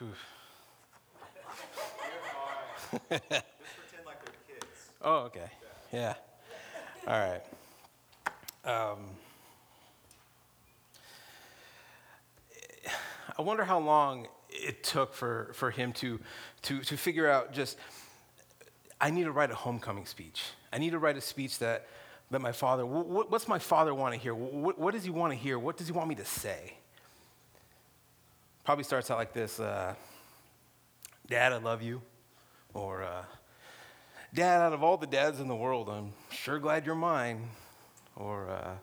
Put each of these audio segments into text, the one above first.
Like. Oh, okay. Yeah. All right. Um, I wonder how long it took for, for him to, to, to figure out just, I need to write a homecoming speech. I need to write a speech that, that my father, what, what's my father want to hear? What, what does he want to hear? What does he want me to say? Probably starts out like this uh, Dad, I love you. Or, uh, Dad, out of all the dads in the world, I'm sure glad you're mine. Or, uh,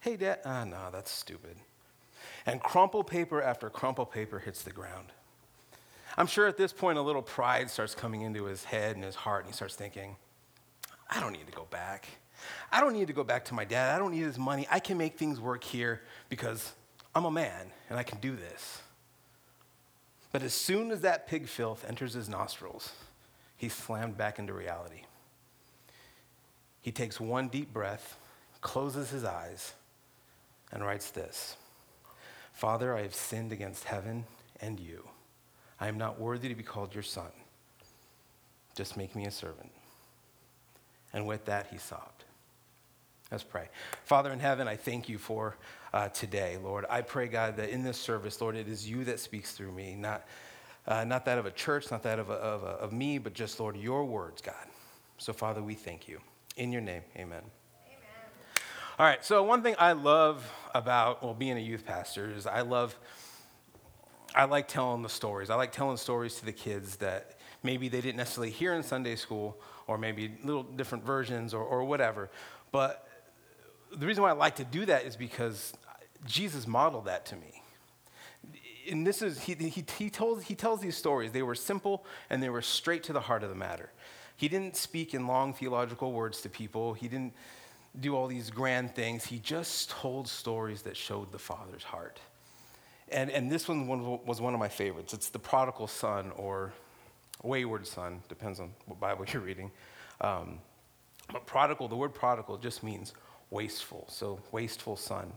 hey, Dad, ah, no, that's stupid. And crumple paper after crumple paper hits the ground. I'm sure at this point a little pride starts coming into his head and his heart, and he starts thinking, I don't need to go back. I don't need to go back to my dad. I don't need his money. I can make things work here because I'm a man and I can do this. But as soon as that pig filth enters his nostrils, he's slammed back into reality. He takes one deep breath, closes his eyes, and writes this Father, I have sinned against heaven and you. I am not worthy to be called your son. Just make me a servant. And with that, he sobbed. Let's pray. Father in heaven, I thank you for uh, today, Lord. I pray, God, that in this service, Lord, it is you that speaks through me, not uh, not that of a church, not that of, a, of, a, of me, but just, Lord, your words, God. So, Father, we thank you. In your name, amen. Amen. All right, so one thing I love about, well, being a youth pastor is I love, I like telling the stories. I like telling stories to the kids that maybe they didn't necessarily hear in Sunday school, or maybe little different versions, or, or whatever. But the reason why I like to do that is because Jesus modeled that to me and this is, he, he, he, told, he tells these stories. They were simple and they were straight to the heart of the matter. He didn't speak in long theological words to people, he didn't do all these grand things. He just told stories that showed the Father's heart. And, and this one was one of my favorites. It's the prodigal son or wayward son, depends on what Bible you're reading. Um, but prodigal, the word prodigal just means wasteful, so wasteful son.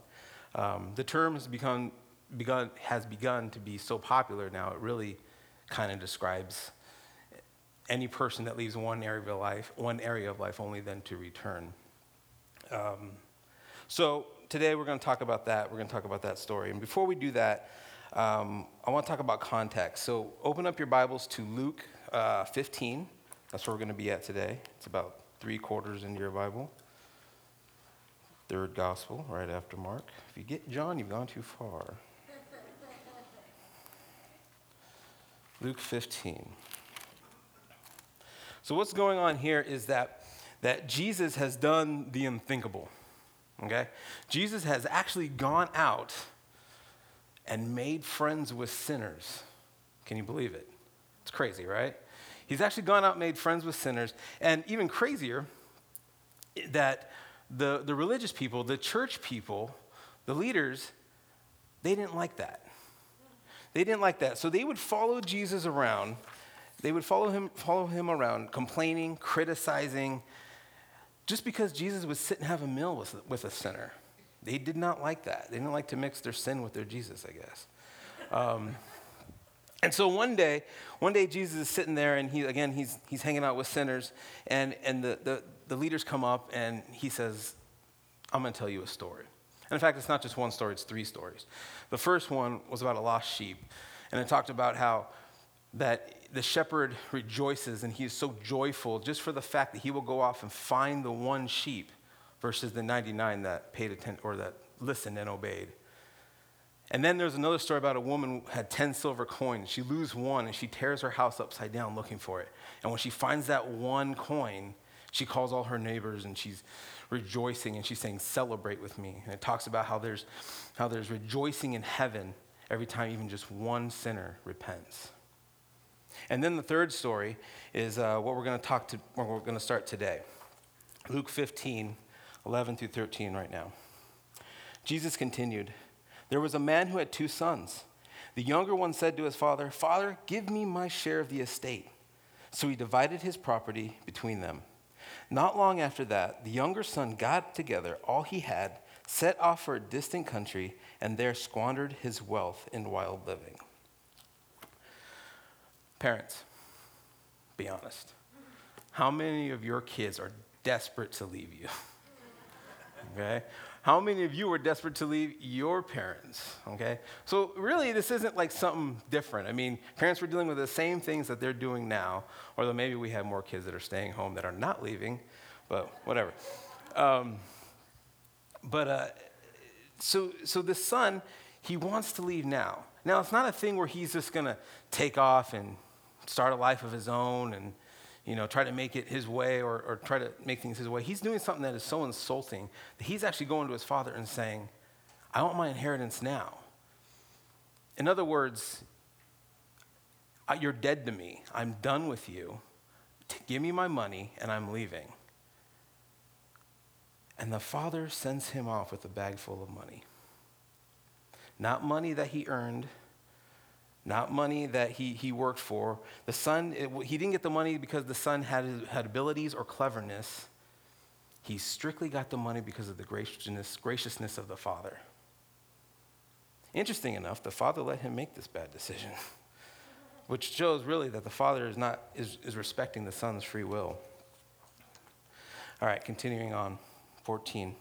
Um, the term has become begun, has begun to be so popular now, it really kind of describes any person that leaves one area of life, one area of life only then to return. Um, so today we're going to talk about that. We're going to talk about that story. And before we do that, um, I want to talk about context. So open up your Bibles to Luke uh, 15. That's where we're going to be at today. It's about three quarters into your Bible. Third gospel, right after Mark. If you get John, you've gone too far. Luke 15. So, what's going on here is that, that Jesus has done the unthinkable. Okay? Jesus has actually gone out and made friends with sinners. Can you believe it? It's crazy, right? He's actually gone out and made friends with sinners. And even crazier, that the, the religious people, the church people, the leaders, they didn't like that. They didn't like that. So they would follow Jesus around. They would follow him, follow him around, complaining, criticizing, just because Jesus would sit and have a meal with, with a sinner. They did not like that. They didn't like to mix their sin with their Jesus, I guess. Um, and so one day, one day Jesus is sitting there, and he again he's he's hanging out with sinners, and and the the, the leaders come up, and he says, "I'm going to tell you a story." And in fact, it's not just one story, it's three stories. The first one was about a lost sheep, and it talked about how that the shepherd rejoices and he is so joyful just for the fact that he will go off and find the one sheep versus the 99 that paid attention or that listened and obeyed. And then there's another story about a woman had 10 silver coins. She loses one and she tears her house upside down looking for it. And when she finds that one coin, she calls all her neighbors and she's rejoicing and she's saying, Celebrate with me. And it talks about how there's, how there's rejoicing in heaven every time even just one sinner repents. And then the third story is uh, what we're going to talk to, where we're going to start today. Luke 15, 11 through 13, right now. Jesus continued There was a man who had two sons. The younger one said to his father, Father, give me my share of the estate. So he divided his property between them. Not long after that, the younger son got together all he had, set off for a distant country, and there squandered his wealth in wild living. Parents, be honest. How many of your kids are desperate to leave you? okay? How many of you are desperate to leave your parents? Okay? So, really, this isn't like something different. I mean, parents were dealing with the same things that they're doing now, although maybe we have more kids that are staying home that are not leaving, but whatever. Um, but uh, so, so the son, he wants to leave now. Now, it's not a thing where he's just to take off and start a life of his own and you know, try to make it his way or, or try to make things his way. He's doing something that is so insulting that he's actually going to his father and saying, I want my inheritance now. In other words, uh, you're dead to me. I'm done with you. Give me my money and I'm leaving. And the father sends him off with a bag full of money. Not money that he earned, not money that he, he worked for. The son, it, he didn't get the money because the son had, had abilities or cleverness. He strictly got the money because of the graciousness, graciousness of the father. Interesting enough, the father let him make this bad decision, which shows really that the father is, not, is, is respecting the son's free will. All right, continuing on, 14.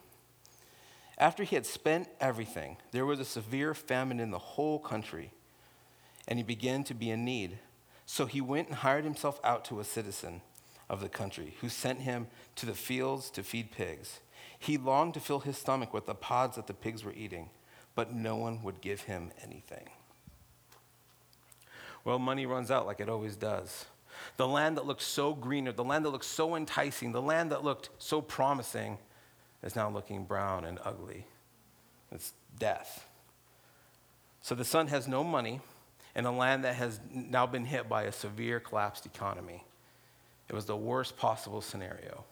After he had spent everything, there was a severe famine in the whole country and he began to be in need. So he went and hired himself out to a citizen of the country who sent him to the fields to feed pigs. He longed to fill his stomach with the pods that the pigs were eating, but no one would give him anything. Well, money runs out like it always does. The land that looked so greener, the land that looked so enticing, the land that looked so promising is now looking brown and ugly. It's death. So the son has no money in a land that has now been hit by a severe collapsed economy. It was the worst possible scenario.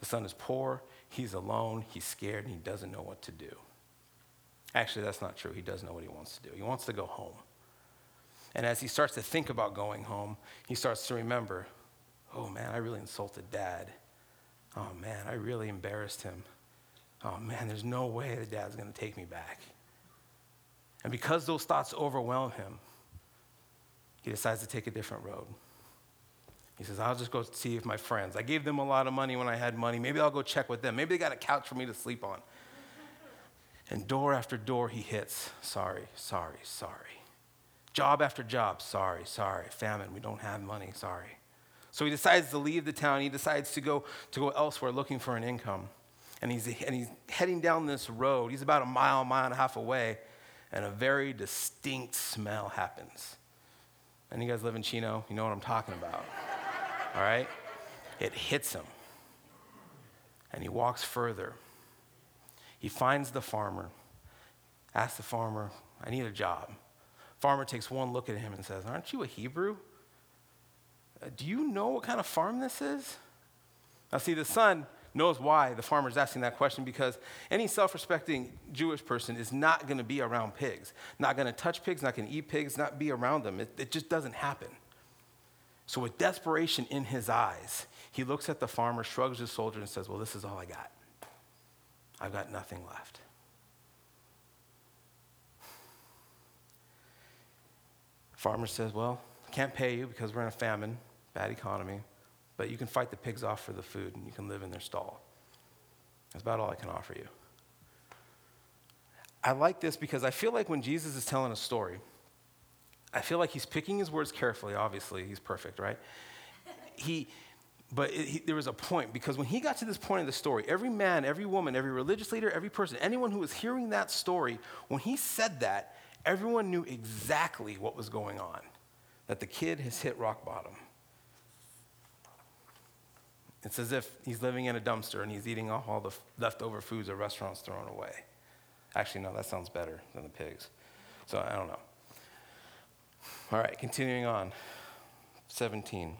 The son is poor, he's alone, he's scared, and he doesn't know what to do. Actually, that's not true. He does know what he wants to do. He wants to go home. And as he starts to think about going home, he starts to remember oh man, I really insulted dad. Oh man, I really embarrassed him. Oh man, there's no way that dad's going to take me back. And because those thoughts overwhelm him, he decides to take a different road. He says, I'll just go see if my friends, I gave them a lot of money when I had money. Maybe I'll go check with them. Maybe they got a couch for me to sleep on. And door after door he hits, sorry, sorry, sorry. Job after job, sorry, sorry. Famine, we don't have money, sorry. So he decides to leave the town. He decides to go, to go elsewhere looking for an income. And he's, and he's heading down this road. He's about a mile, mile and a half away, and a very distinct smell happens. And you guys live in Chino, you know what I'm talking about. All right? It hits him. And he walks further. He finds the farmer, asks the farmer, I need a job. Farmer takes one look at him and says, Aren't you a Hebrew? Uh, do you know what kind of farm this is? Now, see, the son knows why the farmer is asking that question because any self respecting Jewish person is not going to be around pigs, not going to touch pigs, not going to eat pigs, not be around them. It, it just doesn't happen. So, with desperation in his eyes, he looks at the farmer, shrugs his shoulder, and says, Well, this is all I got. I've got nothing left. Farmer says, Well, can't pay you because we're in a famine, bad economy but you can fight the pigs off for the food and you can live in their stall. That's about all I can offer you. I like this because I feel like when Jesus is telling a story, I feel like he's picking his words carefully. Obviously, he's perfect, right? He, but it, he, there was a point because when he got to this point in the story, every man, every woman, every religious leader, every person, anyone who was hearing that story, when he said that, everyone knew exactly what was going on that the kid has hit rock bottom. It's as if he's living in a dumpster and he's eating all the leftover foods at restaurants thrown away. Actually, no, that sounds better than the pigs. So I don't know. All right, continuing on. 17.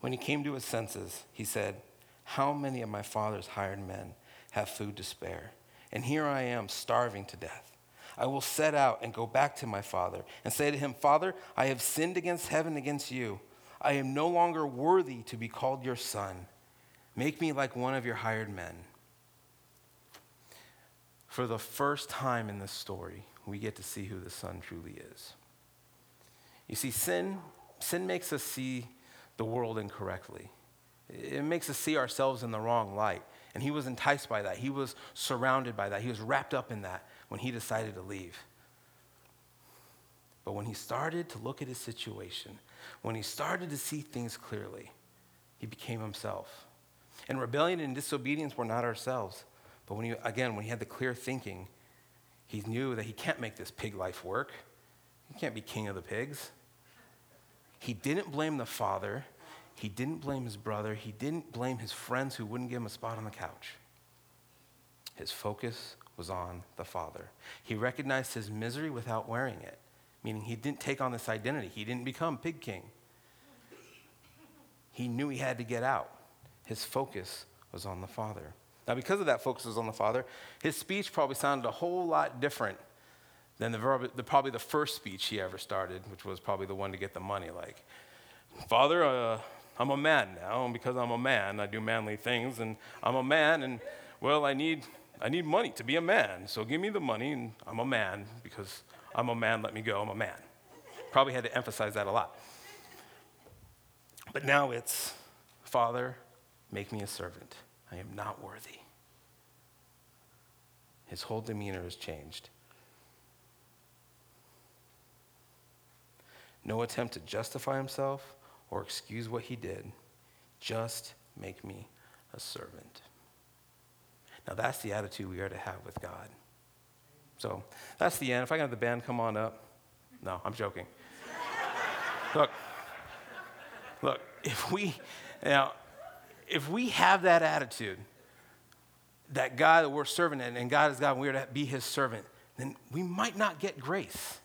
When he came to his senses, he said, How many of my father's hired men have food to spare? And here I am, starving to death. I will set out and go back to my father and say to him, Father, I have sinned against heaven, against you. I am no longer worthy to be called your son. Make me like one of your hired men. For the first time in this story, we get to see who the son truly is. You see, sin, sin makes us see the world incorrectly. It makes us see ourselves in the wrong light. And he was enticed by that. He was surrounded by that. He was wrapped up in that when he decided to leave. But when he started to look at his situation, when he started to see things clearly, he became himself. And rebellion and disobedience were not ourselves. But when he, again, when he had the clear thinking, he knew that he can't make this pig life work. He can't be king of the pigs. He didn't blame the father. He didn't blame his brother. He didn't blame his friends who wouldn't give him a spot on the couch. His focus was on the father. He recognized his misery without wearing it, meaning he didn't take on this identity. He didn't become pig king. He knew he had to get out. His focus was on the father. Now, because of that focus was on the father, his speech probably sounded a whole lot different than the, the, probably the first speech he ever started, which was probably the one to get the money. Like, Father, uh, I'm a man now, and because I'm a man, I do manly things, and I'm a man, and well, I need, I need money to be a man. So give me the money, and I'm a man because I'm a man, let me go, I'm a man. Probably had to emphasize that a lot. But now it's, Father, make me a servant. I am not worthy. His whole demeanor has changed. No attempt to justify himself or excuse what he did. Just make me a servant. Now, that's the attitude we are to have with God. So, that's the end. If I can have the band come on up. No, I'm joking. look, look, if we, now, if we have that attitude, that God that we're serving and God is God and we're to be his servant, then we might not get grace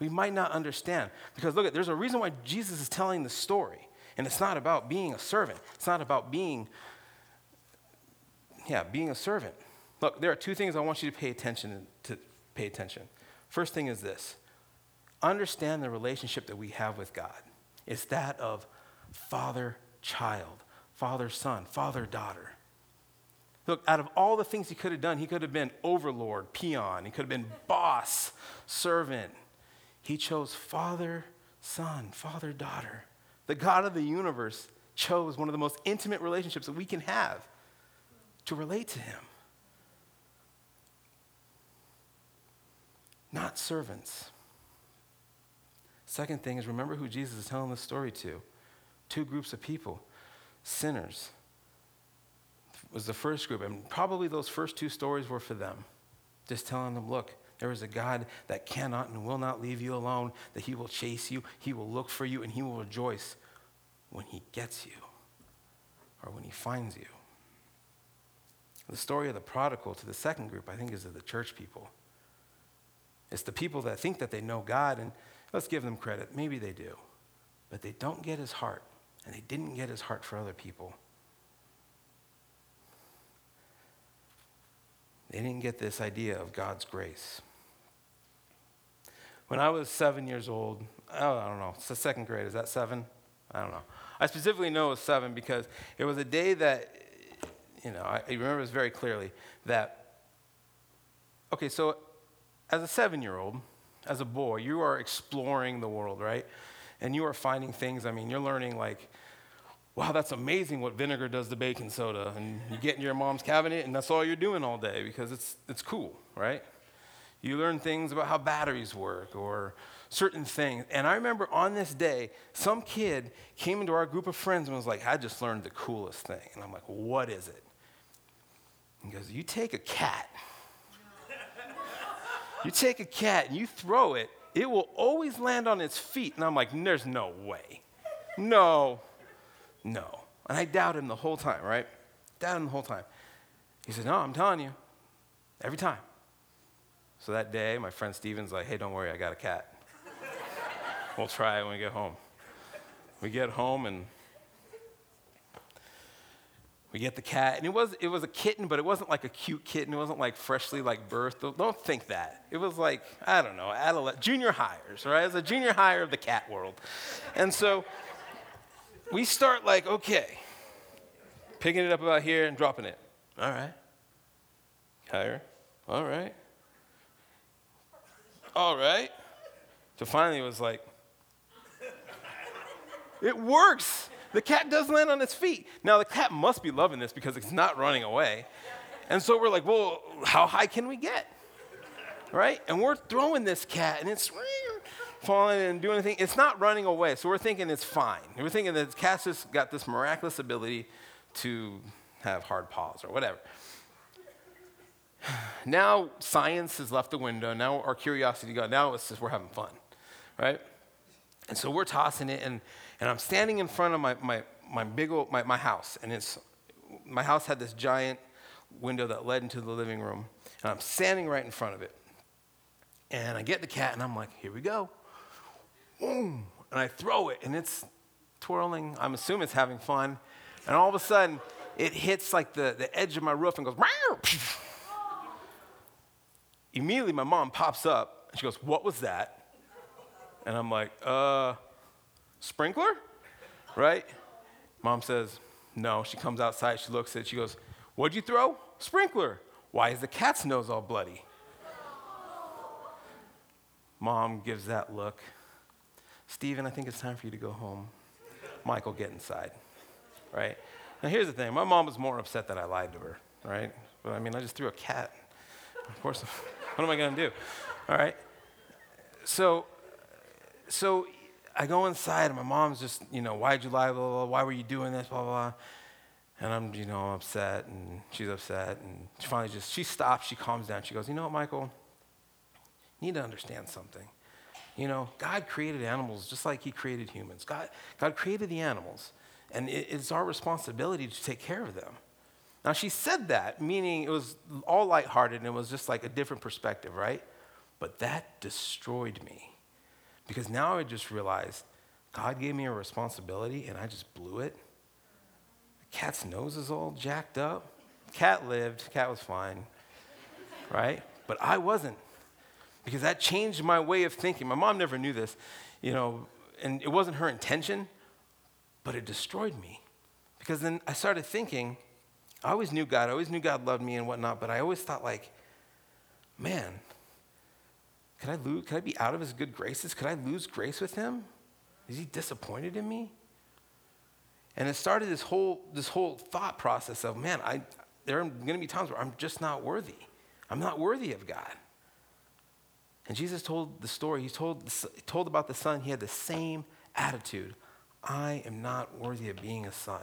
we might not understand. Because look, there's a reason why Jesus is telling the story. And it's not about being a servant. It's not about being, yeah, being a servant. Look, there are two things I want you to pay attention to pay attention. First thing is this. Understand the relationship that we have with God. It's that of father child, father son, father daughter. Look, out of all the things he could have done, he could have been overlord, peon, he could have been boss, servant. He chose father, son, father, daughter. The God of the universe chose one of the most intimate relationships that we can have to relate to Him. Not servants. Second thing is remember who Jesus is telling the story to. Two groups of people sinners was the first group, and probably those first two stories were for them. Just telling them, look, there is a God that cannot and will not leave you alone, that He will chase you, He will look for you, and He will rejoice when He gets you or when He finds you. The story of the prodigal to the second group, I think, is of the church people. It's the people that think that they know God, and let's give them credit. Maybe they do. But they don't get His heart, and they didn't get His heart for other people. They didn't get this idea of God's grace. When I was seven years old, oh, I don't know, it's the second grade, is that seven? I don't know. I specifically know it was seven because it was a day that, you know, I remember this very clearly that, okay, so as a seven year old, as a boy, you are exploring the world, right? And you are finding things, I mean, you're learning like, wow, that's amazing what vinegar does to baking soda. And you get in your mom's cabinet, and that's all you're doing all day because it's, it's cool, right? You learn things about how batteries work or certain things. And I remember on this day, some kid came into our group of friends and was like, I just learned the coolest thing. And I'm like, what is it? He goes, You take a cat. You take a cat and you throw it, it will always land on its feet. And I'm like, There's no way. No, no. And I doubted him the whole time, right? Doubted him the whole time. He said, No, I'm telling you, every time. So that day, my friend Steven's like, hey, don't worry, I got a cat. we'll try it when we get home. We get home and we get the cat, and it was, it was a kitten, but it wasn't like a cute kitten. It wasn't like freshly like birthed. Don't think that. It was like, I don't know, junior hires, right? It was a junior hire of the cat world. And so we start like, okay, picking it up about here and dropping it. All right. Higher. All right all right. So finally it was like, It works. The cat does land on its feet. Now, the cat must be loving this because it's not running away. And so we're like, well, how high can we get? Right? And we're throwing this cat and it's falling and doing anything. It's not running away. So we're thinking it's fine. We're thinking that the cat's just got this miraculous ability to have hard paws or whatever. Now science has left the window. Now our curiosity gone. Now it's just we're having fun, right? And so we're tossing it, and, and I'm standing in front of my, my, my big old, my, my house, and it's, my house had this giant window that led into the living room, and I'm standing right in front of it. And I get the cat, and I'm like, here we go. Boom. And I throw it, and it's twirling. I'm assuming it's having fun. And all of a sudden, it hits like the, the edge of my roof and goes, Immediately, my mom pops up, and she goes, what was that? And I'm like, uh, sprinkler? Right? Mom says, no. She comes outside, she looks at it, she goes, what'd you throw? Sprinkler. Why is the cat's nose all bloody? Mom gives that look. Stephen, I think it's time for you to go home. Michael, get inside. Right? Now, here's the thing my mom was more upset that I lied to her, right? But I mean, I just threw a cat. Of course, what am I going to do? All right? So, so I go inside, and my mom's just, you know, why'd you lie? Blah, blah, blah. Why were you doing this? Blah, blah, blah. And I'm, you know, upset, and she's upset. And she finally just, she stops, she calms down. She goes, you know what, Michael? You need to understand something. You know, God created animals just like He created humans. God, God created the animals, and it, it's our responsibility to take care of them. Now, she said that, meaning it was all lighthearted and it was just like a different perspective, right? But that destroyed me. Because now I just realized God gave me a responsibility and I just blew it. The cat's nose is all jacked up. Cat lived, cat was fine, right? But I wasn't. Because that changed my way of thinking. My mom never knew this, you know, and it wasn't her intention, but it destroyed me. Because then I started thinking, I always knew God, I always knew God loved me and whatnot, but I always thought, like, man, could I, lose, could I be out of his good graces? Could I lose grace with him? Is he disappointed in me? And it started this whole, this whole thought process of, man, I, there are going to be times where I'm just not worthy. I'm not worthy of God. And Jesus told the story, he told, told about the son, he had the same attitude. I am not worthy of being a son.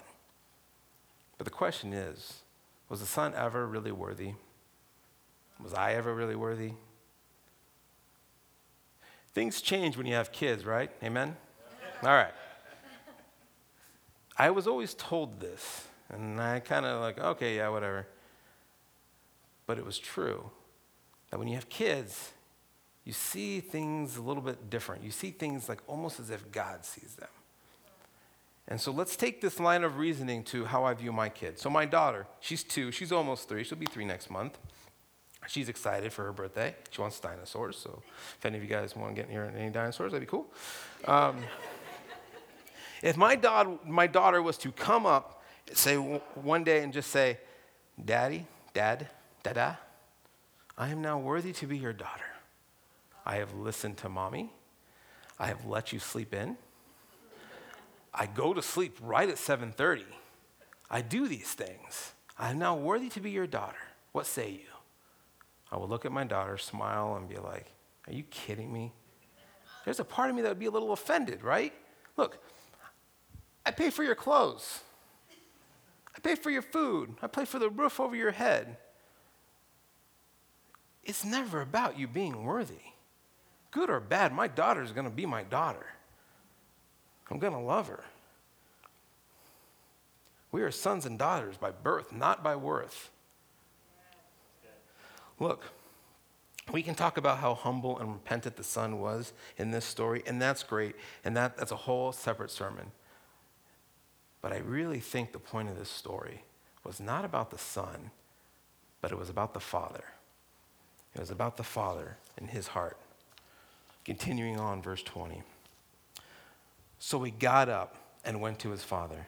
But the question is, was the son ever really worthy? Was I ever really worthy? Things change when you have kids, right? Amen? All right. I was always told this, and I kind of like, okay, yeah, whatever. But it was true that when you have kids, you see things a little bit different. You see things like almost as if God sees them. And so let's take this line of reasoning to how I view my kids. So, my daughter, she's two, she's almost three, she'll be three next month. She's excited for her birthday. She wants dinosaurs. So if any of you guys want to get near any dinosaurs, that'd be cool. Um, if my, da- my daughter was to come up, say one day and just say, Daddy, Dad, Dada, I am now worthy to be your daughter. I have listened to mommy. I have let you sleep in. I go to sleep right at 7:30. I do these things. I am now worthy to be your daughter. What say you? I will look at my daughter, smile, and be like, Are you kidding me? There's a part of me that would be a little offended, right? Look, I pay for your clothes, I pay for your food, I pay for the roof over your head. It's never about you being worthy. Good or bad, my daughter is going to be my daughter. I'm going to love her. We are sons and daughters by birth, not by worth. Look, we can talk about how humble and repentant the son was in this story, and that's great, and that, that's a whole separate sermon. But I really think the point of this story was not about the son, but it was about the father. It was about the father and his heart. Continuing on, verse 20. So he got up and went to his father.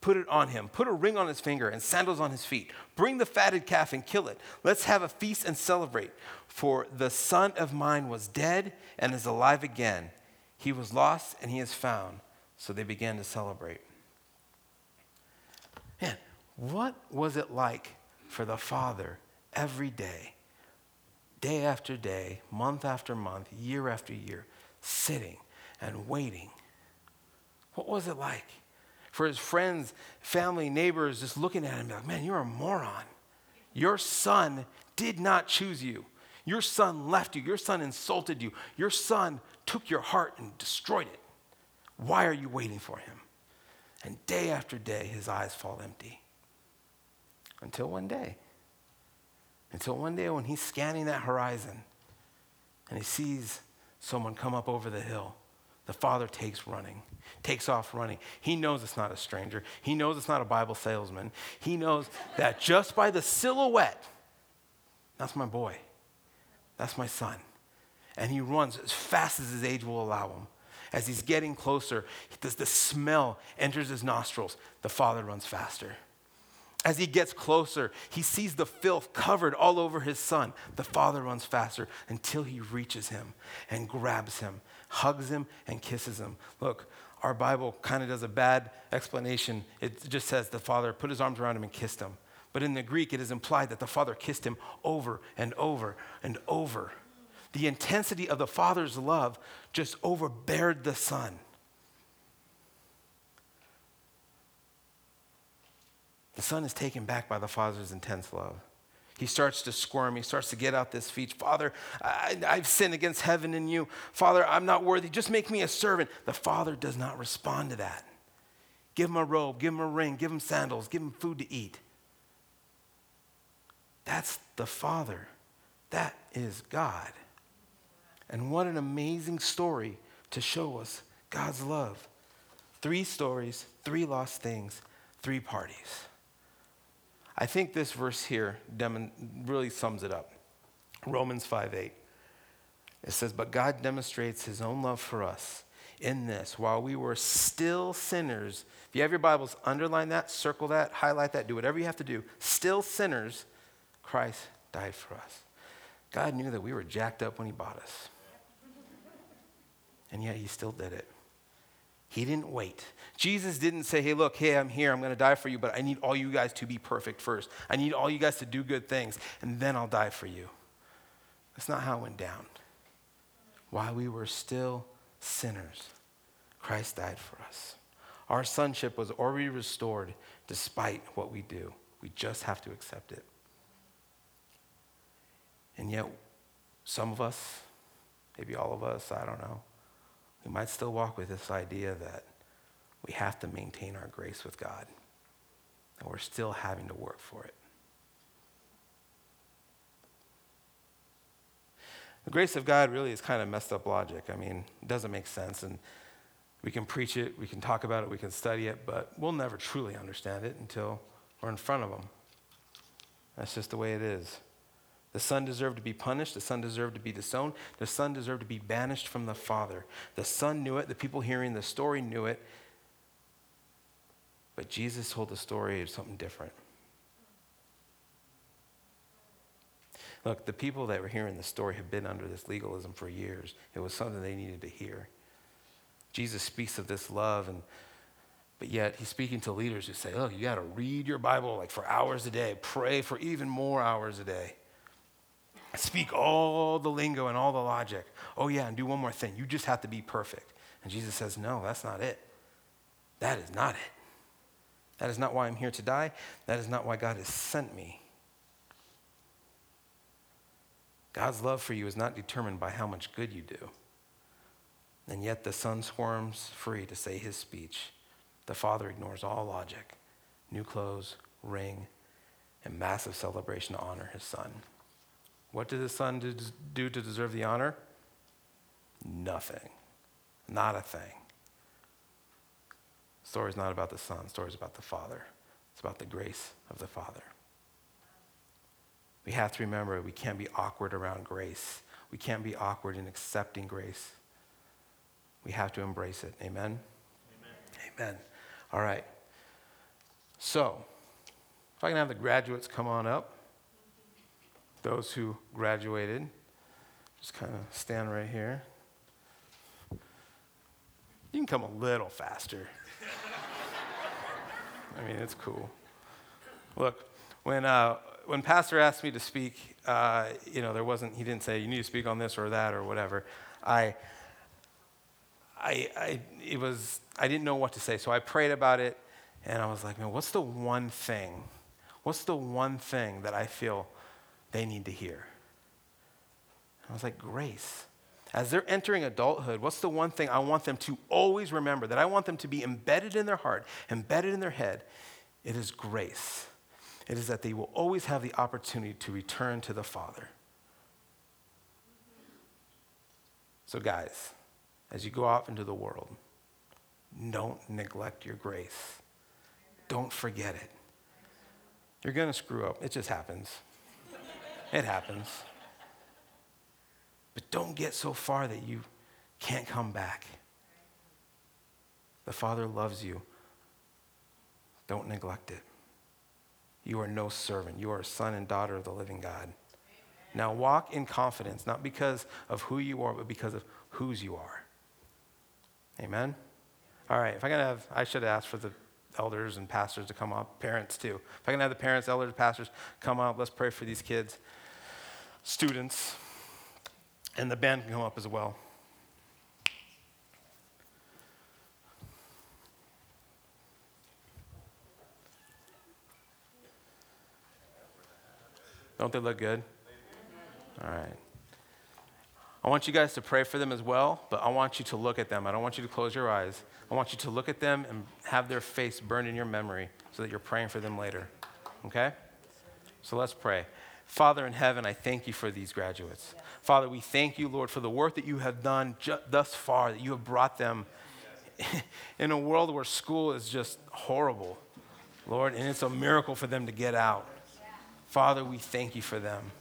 put it on him, put a ring on his finger and sandals on his feet. Bring the fatted calf and kill it. Let's have a feast and celebrate. For the son of mine was dead and is alive again. He was lost and he is found. So they began to celebrate. Man, what was it like for the father every day, day after day, month after month, year after year, sitting and waiting? What was it like? For his friends, family, neighbors just looking at him like, man, you're a moron. Your son did not choose you. Your son left you. Your son insulted you. Your son took your heart and destroyed it. Why are you waiting for him? And day after day, his eyes fall empty. Until one day. Until one day when he's scanning that horizon and he sees someone come up over the hill. The father takes running, takes off running. He knows it's not a stranger. He knows it's not a Bible salesman. He knows that just by the silhouette, that's my boy. That's my son. And he runs as fast as his age will allow him. As he's getting closer, the, the smell enters his nostrils. The father runs faster. As he gets closer, he sees the filth covered all over his son. The father runs faster until he reaches him and grabs him, hugs him, and kisses him. Look, our Bible kind of does a bad explanation. It just says the father put his arms around him and kissed him. But in the Greek, it is implied that the father kissed him over and over and over. The intensity of the father's love just overbared the son. The son is taken back by the father's intense love. He starts to squirm. He starts to get out this speech Father, I, have sinned against heaven and you. Father, I'm not worthy. Just make me a servant. The father does not respond to that. Give him a robe, give him a ring, give him sandals, give him food to eat. That's the father. That is God. And what an amazing story to show us God's love. Three stories, three lost things, three parties. I think this verse here really sums it up. Romans 5 8. It says, But God demonstrates his own love for us in this while we were still sinners. If you have your Bibles, underline that, circle that, highlight that, do whatever you have to do. Still sinners, Christ died for us. God knew that we were jacked up when he bought us. And yet he still did it. He didn't wait. Jesus didn't say, hey, look, hey, I'm here, I'm going to die for you, but I need all you guys to be perfect first. I need all you guys to do good things, and then I'll die for you. That's not how it went down. While we were still sinners, Christ died for us. Our sonship was already restored despite what we do. We just have to accept it. And yet, some of us, maybe all of us, I don't know, we might still walk with this idea that we have to maintain our grace with God, and we're still having to work for it. The grace of God really is kind of messed up logic. I mean, it doesn't make sense, and we can preach it, we can talk about it, we can study it, but we'll never truly understand it until we're in front of Him. That's just the way it is. The son deserved to be punished. The son deserved to be disowned. The son deserved to be banished from the father. The son knew it. The people hearing the story knew it. But Jesus told the story of something different. Look, the people that were hearing the story have been under this legalism for years. It was something they needed to hear. Jesus speaks of this love, and but yet he's speaking to leaders who say, "Look, you got to read your Bible like for hours a day, pray for even more hours a day." Speak all the lingo and all the logic. Oh, yeah, and do one more thing. You just have to be perfect. And Jesus says, No, that's not it. That is not it. That is not why I'm here to die. That is not why God has sent me. God's love for you is not determined by how much good you do. And yet the son squirms free to say his speech. The father ignores all logic new clothes, ring, and massive celebration to honor his son. What did the son do to deserve the honor? Nothing. Not a thing. The story's not about the son, the story's about the father. It's about the grace of the father. we have to remember we can't be awkward around grace. We can't be awkward in accepting grace. We have to embrace it. Amen? Amen. Amen. All right. So, if I can have the graduates come on up, those who graduated, just kind of stand right here. You can come a little faster. I mean, it's cool. Look, when, uh, when Pastor asked me to speak, uh, you know, there wasn't, he didn't say, you need to speak on this or that or whatever. I, I, I, it was, I didn't know what to say. So I prayed about it and I was like, man, what's the one thing? What's the one thing that I feel they need to hear? I was like, grace. As they're entering adulthood, what's the one thing I want them to always remember, that I want them to be embedded in their heart, embedded in their head? It is grace. It is that they will always have the opportunity to return to the Father. So, guys, as you go out into the world, don't neglect your grace. Don't forget it. You're going to screw up. It just happens. It happens. But don't get so far that you can't come back. The Father loves you. Don't neglect it. You are no servant. You are a son and daughter of the living God. Amen. Now walk in confidence, not because of who you are, but because of whose you are. Amen? All right, if I can have, I should have asked for the elders and pastors to come up, parents too. If I can have the parents, elders, pastors come up, let's pray for these kids, students, and the band can come up as well. Don't they look good? All right. I want you guys to pray for them as well, but I want you to look at them. I don't want you to close your eyes. I want you to look at them and have their face burned in your memory so that you're praying for them later. Okay? So let's pray. Father in heaven, I thank you for these graduates. Father, we thank you, Lord, for the work that you have done ju- thus far, that you have brought them in a world where school is just horrible, Lord, and it's a miracle for them to get out. Father, we thank you for them.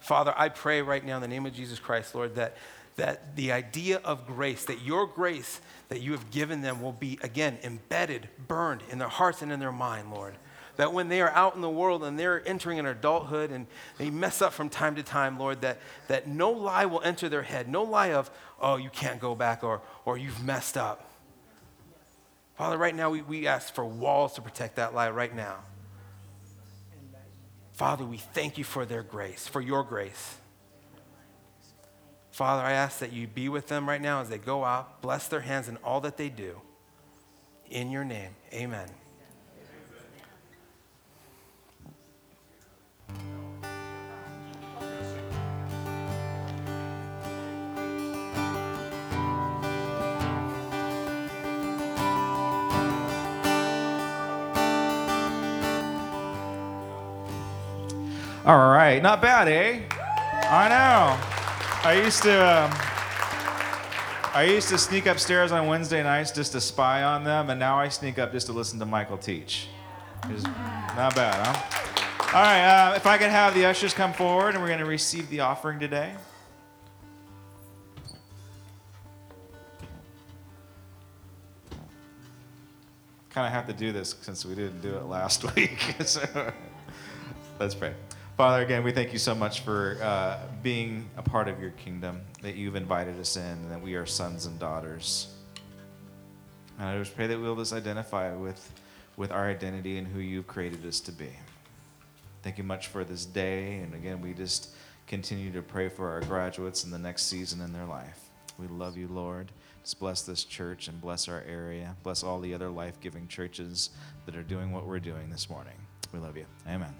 Father, I pray right now in the name of Jesus Christ, Lord, that, that the idea of grace, that your grace that you have given them will be, again, embedded, burned in their hearts and in their mind, Lord. That when they are out in the world and they're entering an adulthood and they mess up from time to time, Lord, that, that no lie will enter their head. No lie of, oh, you can't go back or, or you've messed up. Father, right now we, we ask for walls to protect that lie right now. Father, we thank you for their grace, for your grace. Father, I ask that you be with them right now as they go out, bless their hands in all that they do. In your name, amen. All right, not bad, eh? I know. I used to. Um, I used to sneak upstairs on Wednesday nights just to spy on them, and now I sneak up just to listen to Michael teach. It's not bad, huh? All right, uh, if I could have the ushers come forward, and we're going to receive the offering today. Kind of have to do this since we didn't do it last week. so let's pray. Father, again, we thank you so much for uh, being a part of your kingdom, that you've invited us in, and that we are sons and daughters. And I just pray that we'll just identify with, with our identity and who you've created us to be. Thank you much for this day. And again, we just continue to pray for our graduates in the next season in their life. We love you, Lord. Just bless this church and bless our area. Bless all the other life giving churches that are doing what we're doing this morning. We love you. Amen.